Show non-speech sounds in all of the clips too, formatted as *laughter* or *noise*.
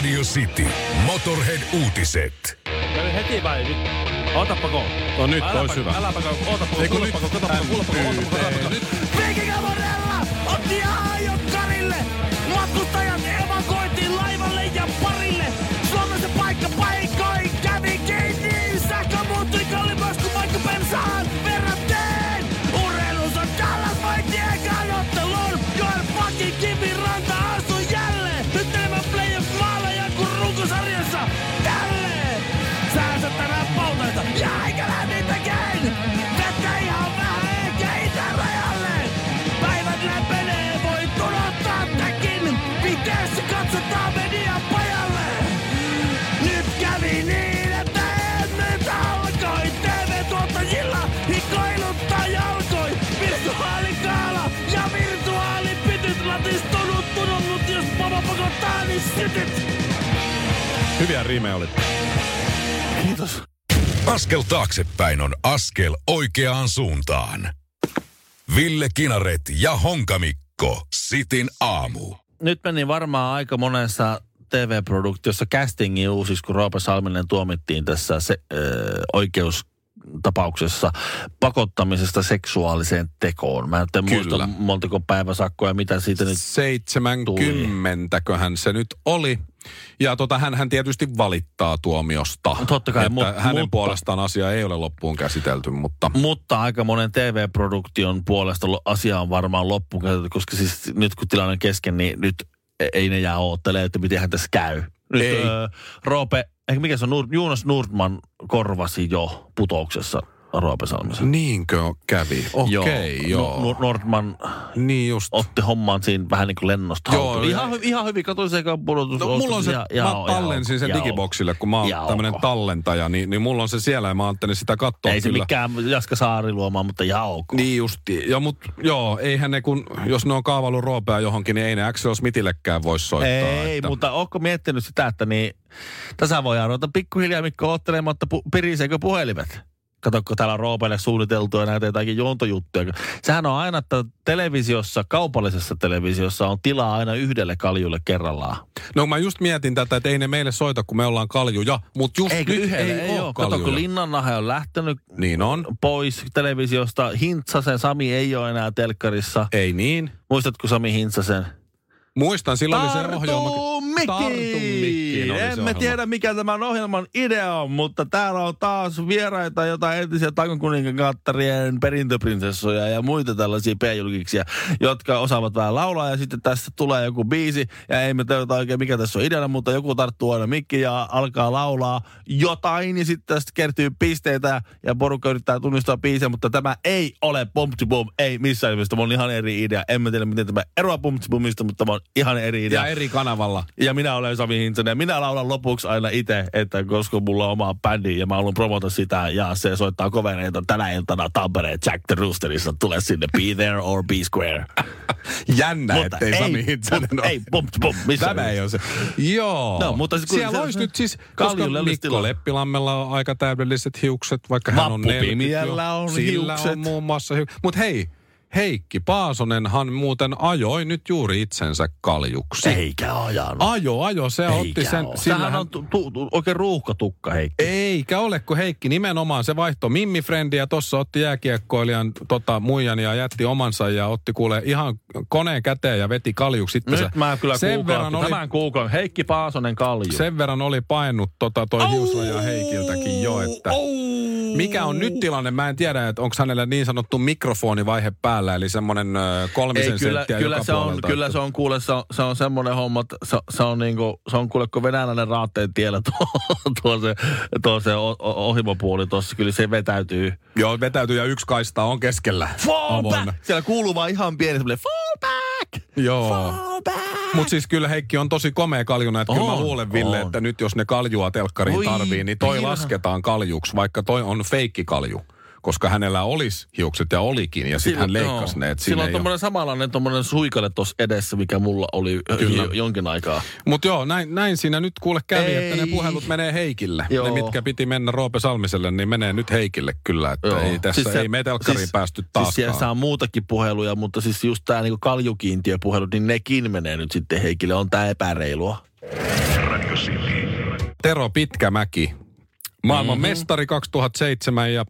Radio City. Motorhead-uutiset. Heti vai nyt? Otappa ko. No nyt Äläpä- ois hyvä. Äläpä ko. Otappa Ei kun nyt kuuleppa ko. Katsoppa kuuleppa ko. Otappa ko. Otappa ko. Nyt. Viking Amonella otti ajokarille. Matkustajat evakoitiin laivalle ja parille. Katsotaan median pajalle. Nyt kävi niin, että ennen alkoi TV-tuottajilla hikoiluttaa jalkoi. Virtuaalikaala ja virtuaalipytyt latistunut tununut, jos papa pakottaa, niin sytyt. Hyviä riimejä oli. Kiitos. Askel taaksepäin on askel oikeaan suuntaan. Ville Kinaret ja Honkamikko. Sitin aamu. Nyt meni varmaan aika monessa TV-produktiossa castingin uusiksi, kun Roope Salminen tuomittiin tässä se, ö, oikeustapauksessa pakottamisesta seksuaaliseen tekoon. Mä en nyt muista Kyllä. montako päiväsakkoa ja mitä siitä nyt 70 se nyt oli. Ja tota, hän, hän tietysti valittaa tuomiosta. Totta kai, että mut- hänen mutta- puolestaan asia ei ole loppuun käsitelty, mutta Mutta aika monen TV-produktion puolesta asia on varmaan loppuun käytetty, koska siis nyt kun tilanne on kesken, niin nyt e- ei ne jää oottelemaan, että miten tässä käy. Nyt Ei. Ö, Roope, mikä se on, Nur, Jonas Nordman korvasi jo putouksessa Roope Salmisen. niinkö kävi? Okei, joo. No, Nordman Niin just. otti homman siinä vähän niin kuin lennosta Joo, haltuun. ja- Ihan, hy- ihan hyvin, katsoin se pudotus. No, mulla on se, ja, ja, mä tallensin sen digiboksille, kun mä oon tämmönen tallentaja, niin, niin mulla on se siellä ja mä ajattelin sitä katsoa Ei se kyllä. mikään Jaska Saari luomaan, mutta ihan ok. Niin justi. Ja mut joo, eihän ne kun, jos ne on kaavailu roopea johonkin, niin ei ne Axel Smithillekään voi soittaa. Ei, että... mutta onko miettinyt sitä, että niin, tässä voi ruveta pikkuhiljaa Mikko ottelemaan, että pu, piriseekö puhelimet? Kato, kun täällä on Roopelle suunniteltu ja näitä jotakin juontojuttuja. Sehän on aina, että televisiossa, kaupallisessa televisiossa on tilaa aina yhdelle kaljulle kerrallaan. No mä just mietin tätä, että ei ne meille soita, kun me ollaan kaljuja, mutta just Eikö nyt yhdelle? ei, Ei, ole ole. Kato, kun kaljuja. Linnannahe on lähtenyt Niin on. pois televisiosta. Hintsasen Sami ei ole enää telkkarissa. Ei niin. Muistatko Sami Hintsasen? Muistan, silloin oli se ohjelma. Mikkiin Emme tiedä, mikä tämän ohjelman idea on, mutta täällä on taas vieraita, jotain entisiä Takonkuninkaattarien perintöprinsessoja ja muita tällaisia p-julkiksia, jotka osaavat vähän laulaa ja sitten tässä tulee joku biisi ja ei me tiedä oikein mikä tässä on ideana, mutta joku tarttuu aina mikki ja alkaa laulaa jotain ja sitten tästä kertyy pisteitä ja porukka yrittää tunnistaa biisiä, mutta tämä ei ole Bump to Bum, ei missään nimessä, tämä on ihan eri idea. Emme tiedä, miten tämä eroaa Bump to Bumista, mutta tämä on ihan eri idea. Ja eri kanavalla. Ja minä olen Sami Hintsanen ja minä laulan lopuksi aina itse, että koska mulla on oma bändi ja mä haluan promota sitä ja se soittaa kovereita tänä iltana Tampereen Jack the Roosterissa. Tule sinne, be there or be square. *laughs* Jännä, Mutta ettei Sami Hintsanen bum, ole. Ei, bum, bum, missä Tämä ei ole se. Joo. No, mutta siis Siellä se- olisi nyt siis, koska Mikko. Leppilammella on aika täydelliset hiukset, vaikka hän on Vappupimiällä 40 jo. on Sillä hiukset. on muun muassa hiukset. Mutta hei, Heikki Paasonenhan muuten ajoi nyt juuri itsensä kaljuksi. Eikä ajanut. Ajo, ajo, se otti Eikä sen. oo. sillä Sehän hän- on tu, tu, tu, oikein ruuhkatukka, Heikki. Eikä ole, kun Heikki nimenomaan se vaihto Mimmi Frendi ja tuossa otti jääkiekkoilijan tota, muijan ja jätti omansa ja otti kuule ihan koneen käteen ja veti kaljuksi Sitten Nyt mä kyllä sen verran, oli, tämän googlaan. Heikki Paasonen Kalju. sen verran oli painut tota, toi hiusraja Heikiltäkin jo, että mikä on nyt tilanne, mä en tiedä, että onko hänellä niin sanottu mikrofonivaihe päällä, eli semmoinen kolmisen Ei, kyllä, senttiä kyllä, joka se on, kyllä se on kuule, se on, se on semmoinen homma, että se, se on niinku, se on kuule, kun venäläinen raatteen tiellä *laughs* tuo, tuo se, tuo se ohimopuoli tuossa, kyllä se vetäytyy. Joo, vetäytyy ja yksi kaista on keskellä. Fall back! Siellä kuuluu vaan ihan pieni semmoinen fall back! Joo. Fall back! Mutta siis kyllä Heikki on tosi komea kaljuna, että kyllä mä On, luulen Ville, on. että nyt jos ne kaljua telkkariin Oi, tarvii, niin toi piirha. lasketaan kaljuksi, vaikka toi on feikkikalju. Koska hänellä olisi hiukset ja olikin, ja sitten hän leikkasi ne. että Sillä on ei tommonen samanlainen tommonen suikale tuossa edessä, mikä mulla oli Kyllä. jo, jonkin aikaa. Mutta joo, näin, näin siinä nyt kuule kävi, Ei. että ne puhelut menee Heikille. Joo. Ne, mitkä piti mennä Roope Salmiselle, niin menee nyt Heikille kyllä. Että Joo. ei tässä Siis se- ei me telkkariin siis- päästy Siis taaskaan. siellä saa muutakin puheluja, mutta siis just tää niinku kaljukiintiöpuhelut, niin nekin menee nyt sitten Heikille. On tää epäreilua. Tero Pitkämäki. Maailman mm-hmm. mestari 2007 ja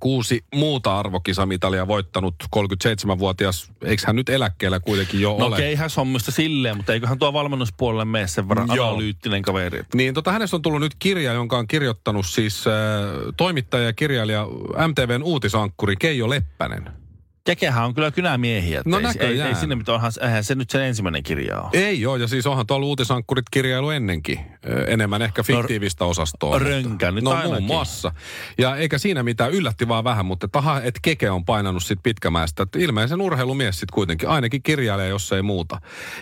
kuusi muuta arvokisamitalia voittanut 37-vuotias. Eikö hän nyt eläkkeellä kuitenkin jo No ole? keihäs hommista silleen, mutta eiköhän tuo valmennuspuolelle mene sen verran Joo. analyyttinen kaveri. Niin tota, hänestä on tullut nyt kirja, jonka on kirjoittanut siis äh, toimittaja ja kirjailija MTVn uutisankkuri Keijo Leppänen. Kekehän on kyllä kynämiehiä. No ei, ei, näköjään. ei, sinne mitään, onhan, eihän se nyt sen ensimmäinen kirja ole. Ei joo, ja siis onhan tuolla uutisankkurit kirjailu ennenkin. Ö, Enemmän ehkä fiktiivistä osastoa. rönkä nyt No ainakin. muun muassa. Ja eikä siinä mitään yllätti vaan vähän, mutta taha, että Keke on painanut sit pitkämäestä. Että ilmeisen urheilumies sit kuitenkin, ainakin kirjailee, jos ei muuta.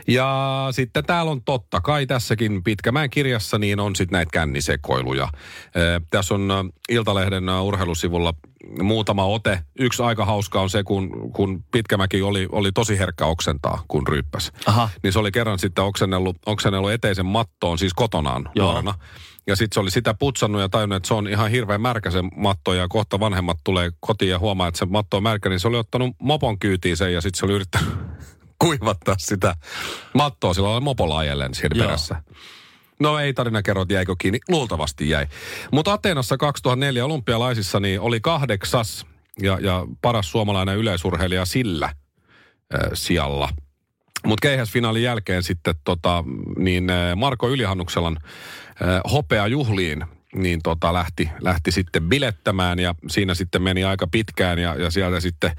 Ja sitten täällä on totta kai tässäkin Pitkämäen kirjassa niin on sitten näitä kännisekoiluja. Ö, Tässä on Iltalehden urheilusivulla muutama ote. Yksi aika hauska on se, kun, kun Pitkämäki oli, oli tosi herkkä oksentaa, kun ryyppäsi. Aha. Niin se oli kerran sitten oksennellut, oksennellut eteisen mattoon, siis kotonaan Joo. nuorena. Ja sitten se oli sitä putsannut ja tajunnut, että se on ihan hirveän märkä se matto ja kohta vanhemmat tulee kotiin ja huomaa, että se matto on märkä, niin se oli ottanut mopon kyytiin sen ja sitten se oli yrittänyt *laughs* kuivattaa sitä mattoa sillä lailla mopolla ajellen siinä Joo. perässä. No ei tarina kerro, että jäikö kiinni. Luultavasti jäi. Mutta Ateenassa 2004 olympialaisissa niin oli kahdeksas ja, ja paras suomalainen yleisurheilija sillä äh, sijalla. Mutta keihäsfinaalin jälkeen sitten tota, niin Marko Ylihannukselan äh, hopea juhliin niin tota, lähti, lähti sitten bilettämään ja siinä sitten meni aika pitkään ja, ja sieltä sitten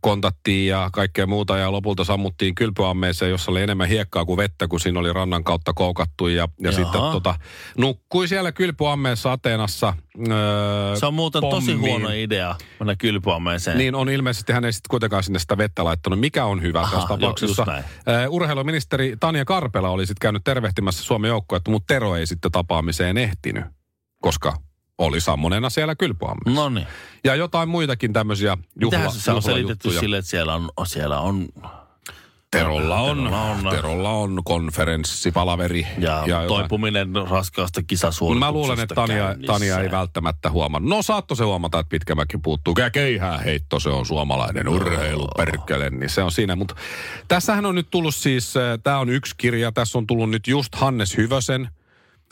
kontattiin ja kaikkea muuta ja lopulta sammuttiin kylpyammeeseen, jossa oli enemmän hiekkaa kuin vettä, kun siinä oli rannan kautta koukattu ja, ja Jaha. sitten tota, nukkui siellä kylpyammeessa Ateenassa. Öö, Se on muuten tosi pommiin. huono idea mennä kylpyammeeseen. Niin on ilmeisesti, hän ei sitten kuitenkaan sinne sitä vettä laittanut. Mikä on hyvä Aha, tässä tapauksessa? näin. Äh, urheiluministeri Tanja Karpela oli sitten käynyt tervehtimässä Suomen joukkoa, mutta Tero ei sitten tapaamiseen ehtinyt, koska oli sammonena siellä kylpyammeessa. No niin. Ja jotain muitakin tämmöisiä juhla, Mitähän se on selitetty sille, että siellä on, siellä on Terolla on, Terolla on. Terolla on konferenssipalaveri. ja, ja jotain. toipuminen raskaasta kisasuorituksesta Mä luulen, että käynnissä. Tanja ei välttämättä huomannut. No saatto se huomata, että Pitkämäki puuttuu. Ja keihää heitto, se on suomalainen urheilu, perkele, niin se on siinä. Mutta tässähän on nyt tullut siis, tämä on yksi kirja, tässä on tullut nyt just Hannes Hyvösen,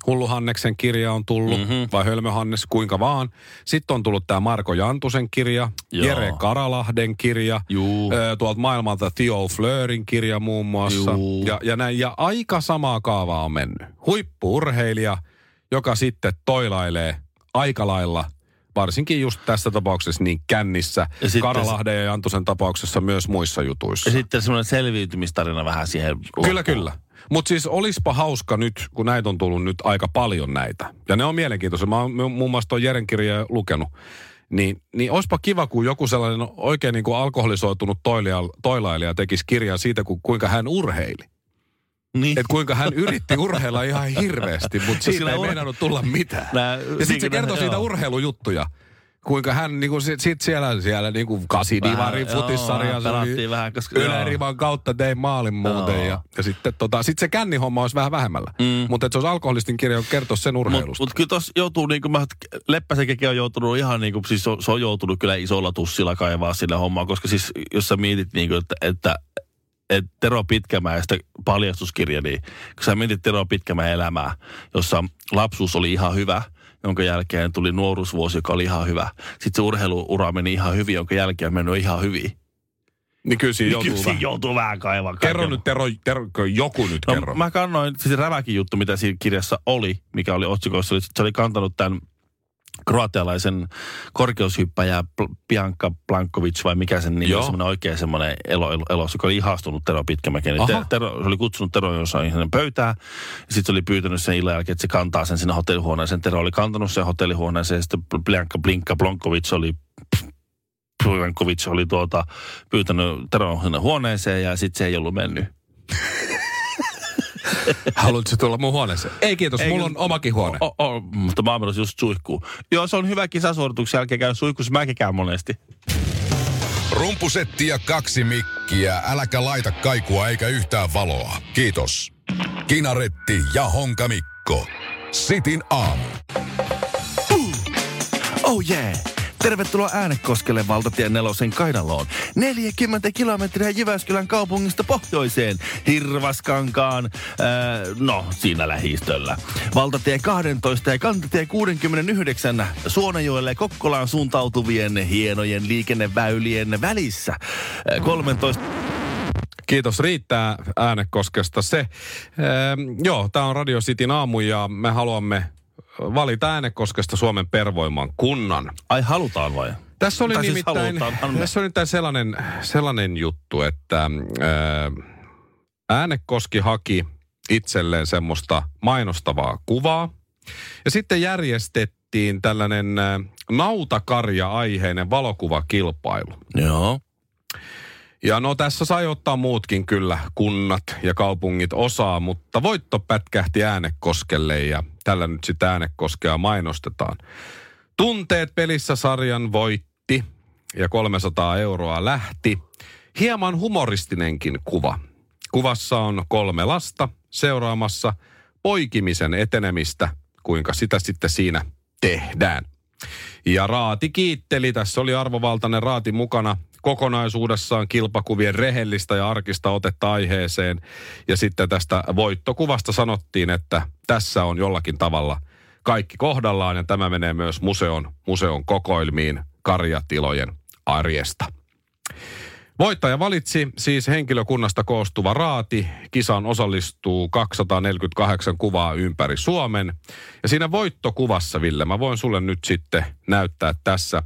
Hullu Hanneksen kirja on tullut, Mhm. mm-hmm. vai Hölmö Hannes, kuinka vaan. Sitten on tullut tämä Marko Jantusen kirja, Joo. Jere Karalahden kirja, Juu. ö, tuolta maailmalta Theo Fleurin kirja muun muassa. Juu. Ja, ja, näin, ja aika samaa kaavaa on mennyt. Huippuurheilija, joka sitten toilailee aika lailla, varsinkin just tässä tapauksessa niin kännissä, Ja sitten- Karalahden ja Jantusen tapauksessa myös muissa jutuissa. Ja sitten semmoinen selviytymistarina vähän siihen Kyllä, kyllä. Mutta siis olispa hauska nyt, kun näitä on tullut nyt aika paljon näitä. Ja ne on mielenkiintoisia. Mä oon mu- muun muassa tuon Jeren kirjaa lukenut. Niin, niin olisipa kiva, kun joku sellainen oikein niin kuin alkoholisoitunut toilija, toilailija tekisi kirjan siitä, ku, kuinka hän urheili. Niin. Että kuinka hän yritti urheilla ihan hirveästi, mutta siitä ei ur- meinannut tulla mitään. Nää- ja sitten se kertoo siitä urheilujuttuja. Kuinka hän niinku sit, sit siellä, siellä niinku kasidivarin Vähän, joo, futissarjassa vähän pelattiin vähän, koska- yleriman kautta tein maalin muuten. Joo. Ja, ja sitten tota, sit se kännihomma olisi vähän vähemmällä. Mm. Mutta se olisi alkoholistin kirja, joka kertoo sen Mutta urheilusta. mut kyllä tuossa joutuu, niin kuin mä, Leppäsen keke on joutunut ihan niin kuin, siis se on, se on joutunut kyllä isolla tussilla kaivaa sille hommaan, koska siis jos sä mietit niin kuin, että, että että Tero Pitkämäestä paljastuskirja, niin kun sä mietit Tero Pitkämäen elämää, jossa lapsuus oli ihan hyvä, jonka jälkeen tuli nuoruusvuosi, joka oli ihan hyvä. Sitten se urheiluura meni ihan hyvin, jonka jälkeen mennyt ihan hyvin. niin kyllä siinä Niin joutuu kyllä vähän. joutuu vähän kaivaa. Kerro kaiken- nyt, Tero, Tero, joku nyt No, kerro. mä kannoin, siis räväkin juttu, mitä siinä kirjassa oli, mikä oli otsikoissa, oli, se oli kantanut tämän kroatialaisen korkeushyppäjä Bianca Blankovic vai mikä sen nimi on, semmoinen oikein semmoinen elo, elo, elos, joka oli ihastunut Tero Pitkämäkeen. Niin. Te, Tero, se oli kutsunut Tero jossain hänen pöytään, ja sitten se oli pyytänyt sen illan jälkeen, että se kantaa sen sinne hotellihuoneeseen. Tero oli kantanut sen hotellihuoneeseen, ja sitten Bianca Blinka Blonkovic oli Blankovic oli tuota, pyytänyt Teron huoneeseen, ja sitten se ei ollut mennyt. *laughs* Haluatko tulla mun huoneeseen? Ei kiitos, Ei, mulla on omakin huone. O, o, mutta mä oon just suihkuun. Joo, se on hyvä kisasuorituksen jälkeen käy suihkussa. Mäkin käyn monesti. Rumpusetti ja kaksi mikkiä. Äläkä laita kaikua eikä yhtään valoa. Kiitos. Kinaretti ja Honkamikko. Sitin aamu. Oh yeah! Tervetuloa Äänekoskelle valtatie nelosen kainaloon. 40 kilometriä Jyväskylän kaupungista pohjoiseen. Hirvaskankaan, ää, no siinä lähistöllä. Valtatie 12 ja kantatie 69 Suonajoelle ja Kokkolaan suuntautuvien hienojen liikenneväylien välissä. Ää, 13 Kiitos riittää Äänekoskesta se. Ehm, joo, tämä on Radio Cityn aamu ja me haluamme valita Äänekoskesta Suomen pervoiman kunnan. Ai halutaan vai? Tässä oli Tai siis nimittäin, me. tässä oli nimittäin sellainen, sellainen juttu, että ää, Äänekoski haki itselleen semmoista mainostavaa kuvaa. Ja sitten järjestettiin tällainen ää, nautakarja-aiheinen valokuvakilpailu. Joo. Ja no tässä sai ottaa muutkin kyllä kunnat ja kaupungit osaa, mutta voitto pätkähti Äänekoskelle ja tällä nyt sitä Äänekoskea mainostetaan. Tunteet pelissä sarjan voitti ja 300 euroa lähti. Hieman humoristinenkin kuva. Kuvassa on kolme lasta seuraamassa poikimisen etenemistä, kuinka sitä sitten siinä tehdään. Ja Raati kiitteli, tässä oli arvovaltainen Raati mukana kokonaisuudessaan kilpakuvien rehellistä ja arkista otetta aiheeseen. Ja sitten tästä voittokuvasta sanottiin, että tässä on jollakin tavalla kaikki kohdallaan ja tämä menee myös museon, museon kokoelmiin karjatilojen arjesta. Voittaja valitsi siis henkilökunnasta koostuva raati. Kisaan osallistuu 248 kuvaa ympäri Suomen. Ja siinä voittokuvassa, Ville, mä voin sulle nyt sitten näyttää tässä.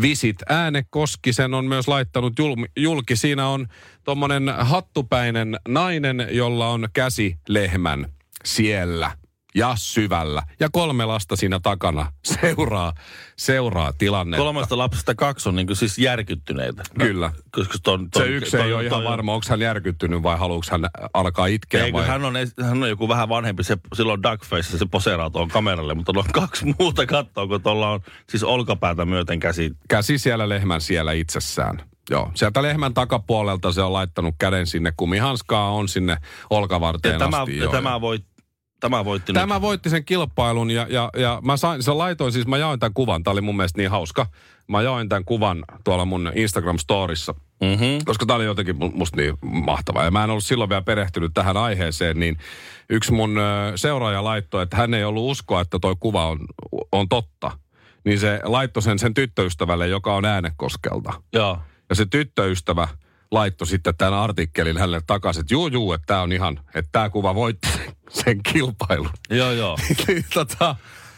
Visit Äänekoski sen on myös laittanut jul- julki. Siinä on tuommoinen hattupäinen nainen, jolla on käsi lehmän siellä ja syvällä. Ja kolme lasta siinä takana seuraa, seuraa tilannetta. Kolmesta lapsesta kaksi on niin siis järkyttyneitä. Kyllä. Koska ton, Se ton, yksi ei ole ihan varma, onko hän järkyttynyt vai haluuko hän alkaa itkeä Eikö, vai... hän, on, hän on joku vähän vanhempi, se, silloin Duckface, se poseeraa tuohon kameralle, mutta on kaksi *laughs* muuta kattoa, kun tuolla on siis olkapäätä myöten käsi. Käsi siellä lehmän siellä itsessään. Joo, sieltä lehmän takapuolelta se on laittanut käden sinne, kumihanskaa on sinne olkavarteen Ja tämä, asti. ja tämä, voit, tämä voitti Tämä nyt. voitti sen kilpailun ja, ja, ja mä sain, se laitoin siis, mä jaoin tämän kuvan, tämä oli mun mielestä niin hauska. Mä jaoin tämän kuvan tuolla mun Instagram-storissa, Mm-hmm. koska tämä oli jotenkin mu- musta niin mahtavaa. Ja mä en ollut silloin vielä perehtynyt tähän aiheeseen, niin yksi mun seuraaja laittoi, että hän ei ollut uskoa, että toi kuva on, on totta. Niin se laittoi sen sen tyttöystävälle, joka on äänekoskelta. Joo. Ja se tyttöystävä laittoi sitten tämän artikkelin hänelle takaisin, että juu, juu, että tämä on ihan, että tämä kuva voitti *laughs* sen, kilpailun. Joo, joo. *laughs* Niin, tota,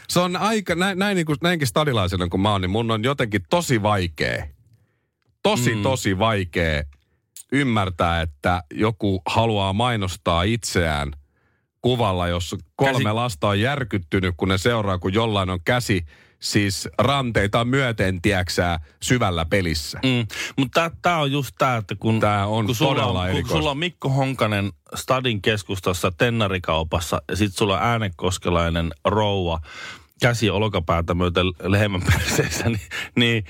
se on aika, näin, näin niin kuin, näinkin stadilaisena kuin mä oon, niin mun on jotenkin tosi vaikea, tosi mm. tosi vaikea ymmärtää, että joku haluaa mainostaa itseään kuvalla, jossa kolme Käsi- lasta on järkyttynyt, kun ne seuraa, kun jollain on käsi siis ranteita myöten, tiäksää, syvällä pelissä. Mm. Mutta tämä on just tämä, että kun, Tää on kun, sulla on, kun sulla on Mikko Honkanen Stadin keskustassa tennarikaupassa ja sitten sulla on äänekoskelainen rouva käsi olkapäätä myöten lehmän perseessä, *laughs* niin, niin,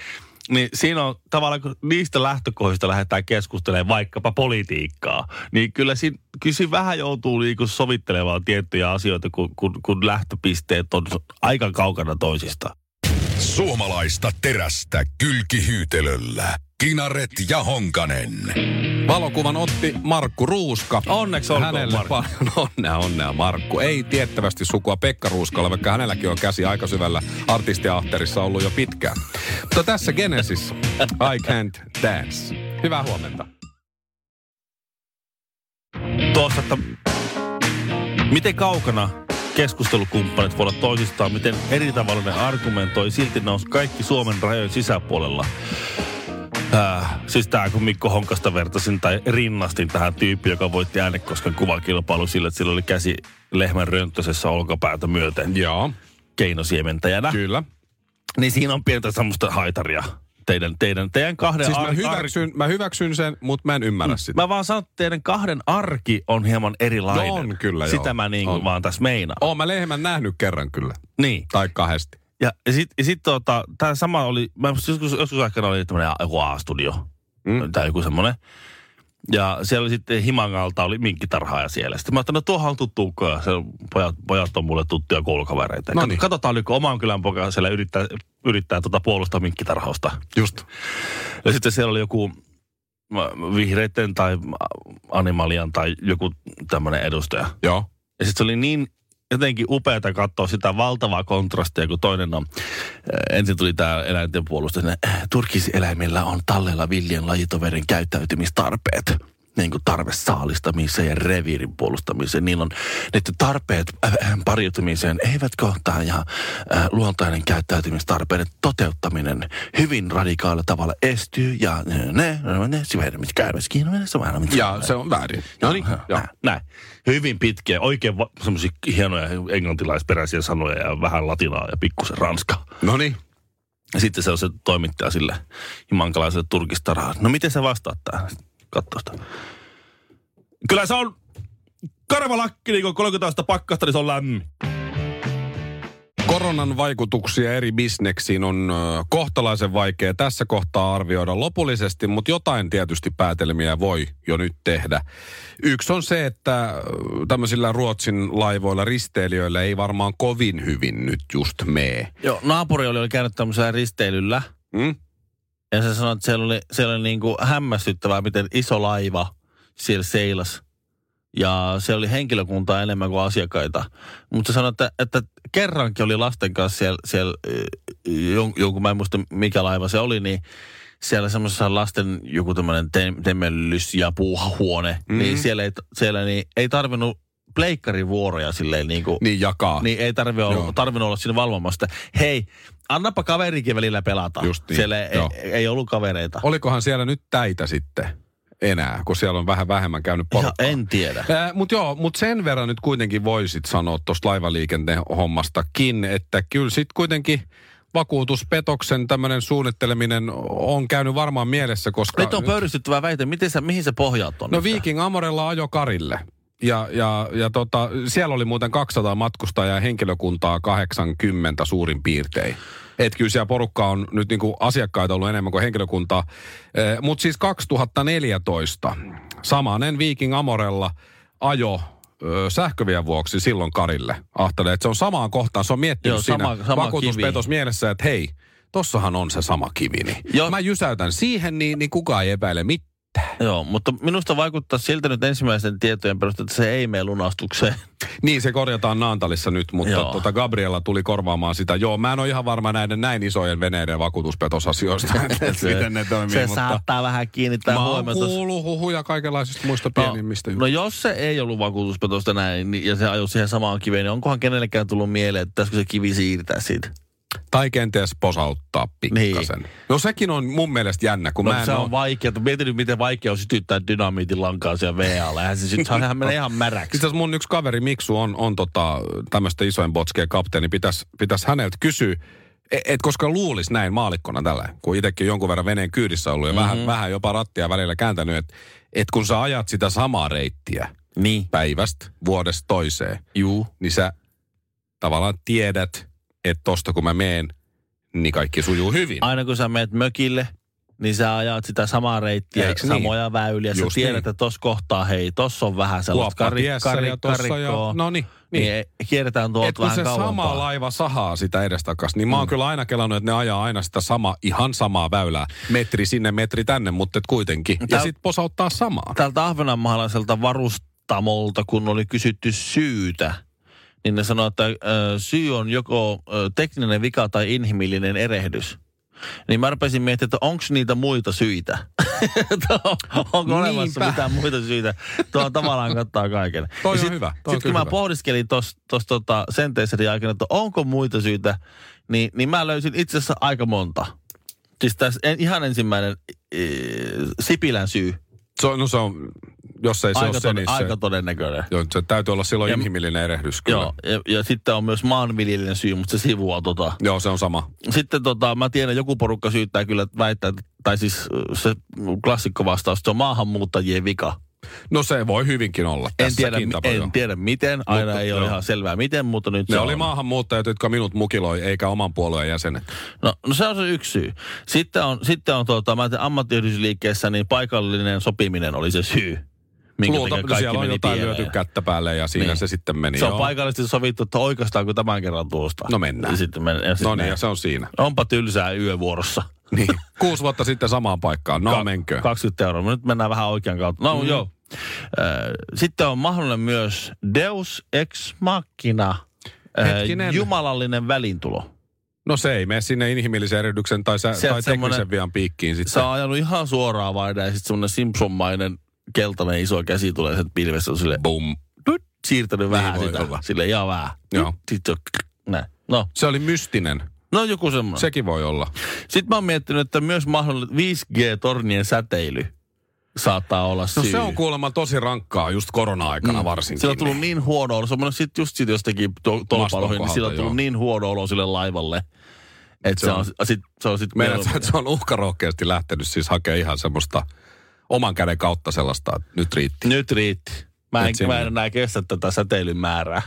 niin siinä on tavallaan, kun niistä lähtökohdista lähdetään keskustelemaan vaikkapa politiikkaa, niin kyllä siinä, kyllä siinä vähän joutuu niinku sovittelemaan tiettyjä asioita, kun, kun, kun lähtöpisteet on aika kaukana toisista. Suomalaista terästä kylkihyytelöllä. Kinaret ja Honkanen. Valokuvan otti Markku Ruuska. Onneksi olkoon, Hänelle Markku. paljon *laughs* onnea, onnea Markku. Ei tiettävästi sukua Pekka Ruuskalle, vaikka hänelläkin on käsi aika syvällä artistiahterissa ollut jo pitkään. Mutta tässä Genesis, I Can't Dance. Hyvää huomenta. tuossa, että miten kaukana keskustelukumppanit voi olla toisistaan, miten eri tavalla ne argumentoi, silti ne on kaikki Suomen rajojen sisäpuolella. Äh, siis tämä, kun Mikko Honkasta vertasin tai rinnastin tähän tyyppiin, joka voitti Äänekosken kuvakilpailu sillä, että sillä oli käsi lehmän rönttösessä olkapäätä myöten Joo, keinosiementäjänä. kyllä. Niin siinä on pientä semmoista haitaria teidän, teidän, teidän kahden Siis mä ar- hyväksyn, mä hyväksyn sen, mutta mä en ymmärrä sitä. Mä vaan sanon, että teidän kahden arki on hieman erilainen. No on kyllä, joo. Sitä mä niin On. vaan tässä meinaan. Oon mä lehmän nähnyt kerran kyllä. Niin. Tai kahdesti. Ja, ja sitten sit, tota, tämä sama oli, mä joskus, joskus aikana oli tämmöinen joku A-studio Mm. mm. tai joku semmoinen. Ja siellä oli sitten Himangalta oli minkkitarhaaja siellä. Sitten mä ajattelin, no tuohan on tuttu, se pojat, pojat on mulle tuttuja koulukavereita. No niin. Katsotaan kun oman kylän poika siellä yrittää, yrittää tuota puolustaa minkkitarhausta. Just. Ja sitten siellä oli joku vihreitten tai animalian tai joku tämmöinen edustaja. Joo. Ja sitten se oli niin jotenkin upeata katsoa sitä valtavaa kontrastia, kun toinen on, äh, ensin tuli tämä eläinten puolustus, turkiseläimillä on tallella viljen lajitoverin käyttäytymistarpeet niin kuin tarve saalistamiseen ja reviirin puolustamiseen. Niillä on niiden tarpeet äh, äh, pariutumiseen eivät kohtaa ja äh, luontainen käyttäytymistarpeiden toteuttaminen hyvin radikaalilla tavalla estyy ja ne, ne, ne syvennämis käymäskin. Ja se on väärin. No niin, joo. Näin, näin. Hyvin pitkiä, oikein va- semmoisia hienoja englantilaisperäisiä sanoja ja vähän latinaa ja pikkusen ranskaa. No niin. Ja sitten se on se toimittaja sille himankalaiselle turkistarhaan. No miten sä vastaat tähän? Katso sitä. Kyllä se on karvalakki, niin kun 30 astetta pakkasta, niin se on lämmin. Koronan vaikutuksia eri bisneksiin on kohtalaisen vaikea tässä kohtaa arvioida lopullisesti, mutta jotain tietysti päätelmiä voi jo nyt tehdä. Yksi on se, että tämmöisillä Ruotsin laivoilla risteilijöillä ei varmaan kovin hyvin nyt just mee. Joo, naapuri oli, oli käynyt tämmöisellä risteilyllä. Mm? Ja se sanoi, että siellä oli, siellä oli niin kuin hämmästyttävää, miten iso laiva siellä seilas. Ja siellä oli henkilökuntaa enemmän kuin asiakkaita. Mutta se sanoi, että, että kerrankin oli lasten kanssa siellä, siellä eh, jon, jonkun, mä en muista mikä laiva se oli, niin siellä semmoisessa lasten joku tämmöinen te, temmellys ja puuhahuone, mm. niin siellä, ei, siellä niin, ei tarvinnut pleikkarivuoroja silleen niin kuin, Niin jakaa. niin ei tarvi olla, tarvinnut olla siinä valvomassa. Hei, annapa kaverikin välillä pelata. Just niin, Siellä ei, joo. ei, ollut kavereita. Olikohan siellä nyt täitä sitten enää, kun siellä on vähän vähemmän käynyt porukkaa? en tiedä. Mutta joo, mutta sen verran nyt kuitenkin voisit sanoa tuosta laivaliikenteen hommastakin, että kyllä sitten kuitenkin vakuutuspetoksen tämmöinen suunnitteleminen on käynyt varmaan mielessä, koska... Nyt on pöyristyttävä väite. Miten sä, mihin sä pohjaat tuonne? No Viking Amorella ajo Karille. Ja, ja, ja tota, siellä oli muuten 200 matkustajaa ja henkilökuntaa 80 suurin piirtein. Et kyllä siellä porukka on nyt niinku asiakkaita ollut enemmän kuin henkilökuntaa. Mutta siis 2014 samanen Viking Amorella ajo sähkövien vuoksi silloin Karille. Ahtelee, että se on samaan kohtaan. Se on miettinyt Joo, siinä sama- sama vakuutuspetos kivi. mielessä, että hei, tossahan on se sama kivi. Niin Joo. Mä jysäytän siihen, niin, niin kukaan ei epäile mitään. Joo, mutta minusta vaikuttaa siltä nyt ensimmäisen tietojen perusteella, että se ei mene lunastukseen. *laughs* Niin, se korjataan Naantalissa nyt, mutta Joo. tota Gabriella tuli korvaamaan sitä. Joo, mä en ole ihan varma näiden näin isojen veneiden vakuutuspetosasioista, *laughs* että miten ne toimii. se mutta saattaa vähän kiinnittää mä oon huomiota. kuullut huhuja kaikenlaisista muista No, pienimmistä. no jos se ei ollut vakuutuspetosta näin niin- ja se ajoi siihen samaan kiveen, niin onkohan kenellekään tullut mieleen, että pitäisikö se kivi siirtää siitä? Tai kenties posauttaa pikkasen. Niin. No sekin on mun mielestä jännä, kun No, mä en se on vaikeaa. Mietin nyt, miten vaikea on sytyttää dynamiitin lankaa siellä VAlla. Eihän se, sit- sehän menee ihan märäksi. Itse mun yksi kaveri Miksu on, on tota, tämmöistä isojen botskeen kapteeni. Pitäisi pitäis häneltä kysyä, et, et koska luulis näin maalikkona tällä, kun itsekin jonkun verran veneen kyydissä ollut ja mm-hmm. vähän, vähän jopa rattia välillä kääntänyt, että et kun sä ajat sitä samaa reittiä Niin. päivästä vuodesta toiseen, Juu. niin sä tavallaan tiedät, että tosta kun mä meen, niin kaikki sujuu hyvin. Aina kun sä meet mökille, niin sä ajat sitä samaa reittiä, Eiks niin? samoja väyliä. Sä Just tiedät, niin. että tossa kohtaa, hei, tossa on vähän sellaista kari, kari, ja ja, karikkoa. no niin, Niin, niin. niin kierretään Et tuolta kun vähän se kauempaa. sama laiva sahaa sitä edestakas, niin mä oon kyllä aina kelannut, että ne ajaa aina sitä sama, ihan samaa väylää. Metri sinne, metri tänne, mutta et kuitenkin. Ja Tää- sitten posauttaa samaa. Tältä ahvenanmaalaiselta varustamolta, kun oli kysytty syytä, niin ne sanoi, että ö, syy on joko ö, tekninen vika tai inhimillinen erehdys. Niin mä rupesin miettimään, että onko niitä muita syitä? *laughs* onko olemassa Niinpä. mitään muita syitä? Tuo tavallaan kattaa kaiken. Toi Ja on hyvä, toi on Sitten kun kyllä mä hyvä. pohdiskelin tuossa tota senteiserin aikana, että onko muita syitä, niin, niin mä löysin itse asiassa aika monta. Siis tässä en, ihan ensimmäinen e, Sipilän syy. Se on, no se on, jos ei se Aika, ole se, niin se, aika todennäköinen. joo, se täytyy olla silloin Ja- inhimillinen erehdys kyllä. Joo, ja, ja sitten on myös maanviljelijän syy, mutta se sivuaa tota. Joo, se on sama. Sitten tota, mä tiedän, joku porukka syyttää kyllä, että väittää, tai siis se klassikko vastaus, se on maahanmuuttajien vika. No se voi hyvinkin olla En tiedä, en tiedä miten, aina Mutta ei ole joo. ihan selvää miten, mutta nyt Ne se oli on. maahanmuuttajat, jotka minut mukiloi, eikä oman puolueen jäsenet. No, no se on se yksi syy. Sitten on, sitten on tuota, mä ajattelin, ammattiyhdistysliikkeessä niin paikallinen sopiminen oli se syy. Minkä Luulta, takia kaikki siellä on meni jotain pieleen. lyöty kättä päälle ja siinä Niin. se sitten meni. Se on joo. paikallisesti sovittu, että oikeastaanko tämän kerran tuosta. No mennään. Ja sitten men, ja sitten No niin, ja se on siinä. Onpa tylsää yövuorossa. *laughs* Niin. Kuusi vuotta sitten samaan paikkaan. No Ka- menkö. 20 euroa. Nyt mennään vähän oikean kautta. No mm. joo. Sitten on mahdollinen myös Deus Ex Machina, Hetkinen. jumalallinen välintulo. No se ei mene sinne inhimillisen erehdyksen tai, sä, Se, tai teknisen vian piikkiin sitten. Se on ajanut ihan suoraan vaihda ja sitten semmoinen Simpson-mainen keltainen iso käsi tulee sen pilvessä sille Boom. tut, siirtänyt vähän Niin sitä. olla. Sille ihan vähän. Joo. Sitten se näin. No, Se oli mystinen. no joku semmoinen. Sekin voi olla. Sitten mä oon miettinyt, että myös mahdollinen 5G-tornien säteily saattaa olla No syy. se on kuulemma tosi rankkaa just korona-aikana Mm. varsinkin. Sillä on tullut niin huono olo. Semmoinen sit just sit jostakin to- tolpaloihin, niin sillä on tullut joo. niin huono olo sille laivalle. Että se, Se on, sit, se on sit Meidän, se on uhkarohkeasti lähtenyt siis hakemaan ihan semmoista oman käden kautta sellaista, että nyt riitti. Nyt riitti. Mä en, Nyt mä en enää kestä tätä säteilyn määrää.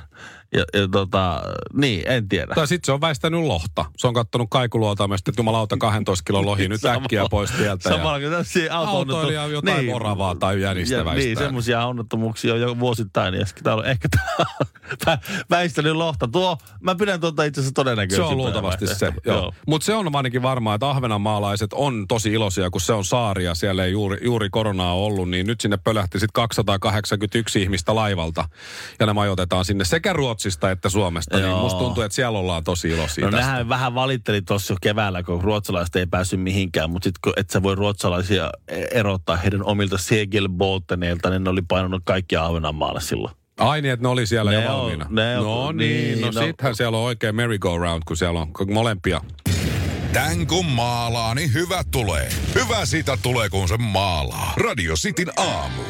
Ja, ja tota, niin, en tiedä. Tai sitten se on väistänyt lohta. Se on kattonut kaikuluotamesta, että jumalauta 12 kilon lohi nyt äkkiä pois tieltä. Samalla kuin tässä Autoilija jotain moravaa tai jänistä ja. Niin, semmoisia onnettomuuksia on jo vuosittain. Ja tää on ehkä on vä- *laughs* väistänyt lohta. Tuo, mä pidän tuota itse asiassa Se todennäköisesti. on luultavasti se, joo. Mutta se on ainakin varmaa, että ahvenanmaalaiset on tosi iloisia, kun se on saari ja siellä ei juuri, juuri koronaa ollut, niin nyt sinne pölähti sitten 281 ihmistä laivalta. Ja ne majoitetaan sinne sekä Ruotsista että Suomesta. Niin Joo. musta tuntuu, että siellä ollaan tosi iloisia No tästä. nehän vähän valitteli tuossa jo keväällä, kun ruotsalaiset ei päässyt mihinkään, mutta sitten et sä voi ruotsalaisia erottaa heidän omilta segelbåteneilta, niin ne oli painanut kaikki Ahvenanmaalle silloin. Ai niin, että ne oli siellä Ne jo on- valmiina. ne on- no niin, niin, no, no- sittenhän siellä on oikein merry-go-round, kun siellä on molempia. Tän kun maalaa, niin hyvä tulee. Hyvä siitä tulee, kun se maalaa. Radio Cityn aamu.